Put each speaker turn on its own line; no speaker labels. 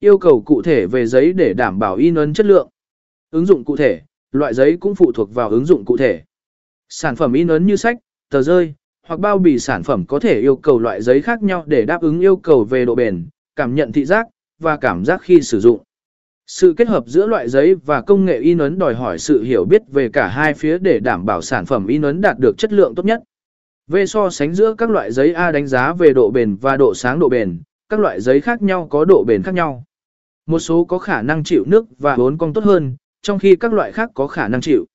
Yêu cầu cụ thể về giấy để đảm bảo in ấn chất lượng. Ứng dụng cụ thể, loại giấy cũng phụ thuộc vào ứng dụng cụ thể. Sản phẩm in ấn như sách, tờ rơi, hoặc bao bì sản phẩm có thể yêu cầu loại giấy khác nhau để đáp ứng yêu cầu về độ bền, cảm nhận thị giác, và cảm giác khi sử dụng. Sự kết hợp giữa loại giấy và công nghệ in ấn đòi hỏi sự hiểu biết về cả hai phía để đảm bảo sản phẩm in ấn đạt được chất lượng tốt nhất. Về so sánh giữa các loại giấy A đánh giá về độ bền và độ sáng độ bền, các loại giấy khác nhau có độ bền khác nhau. Một số có khả năng chịu nước và bốn cong tốt hơn, trong khi các loại khác có khả năng chịu.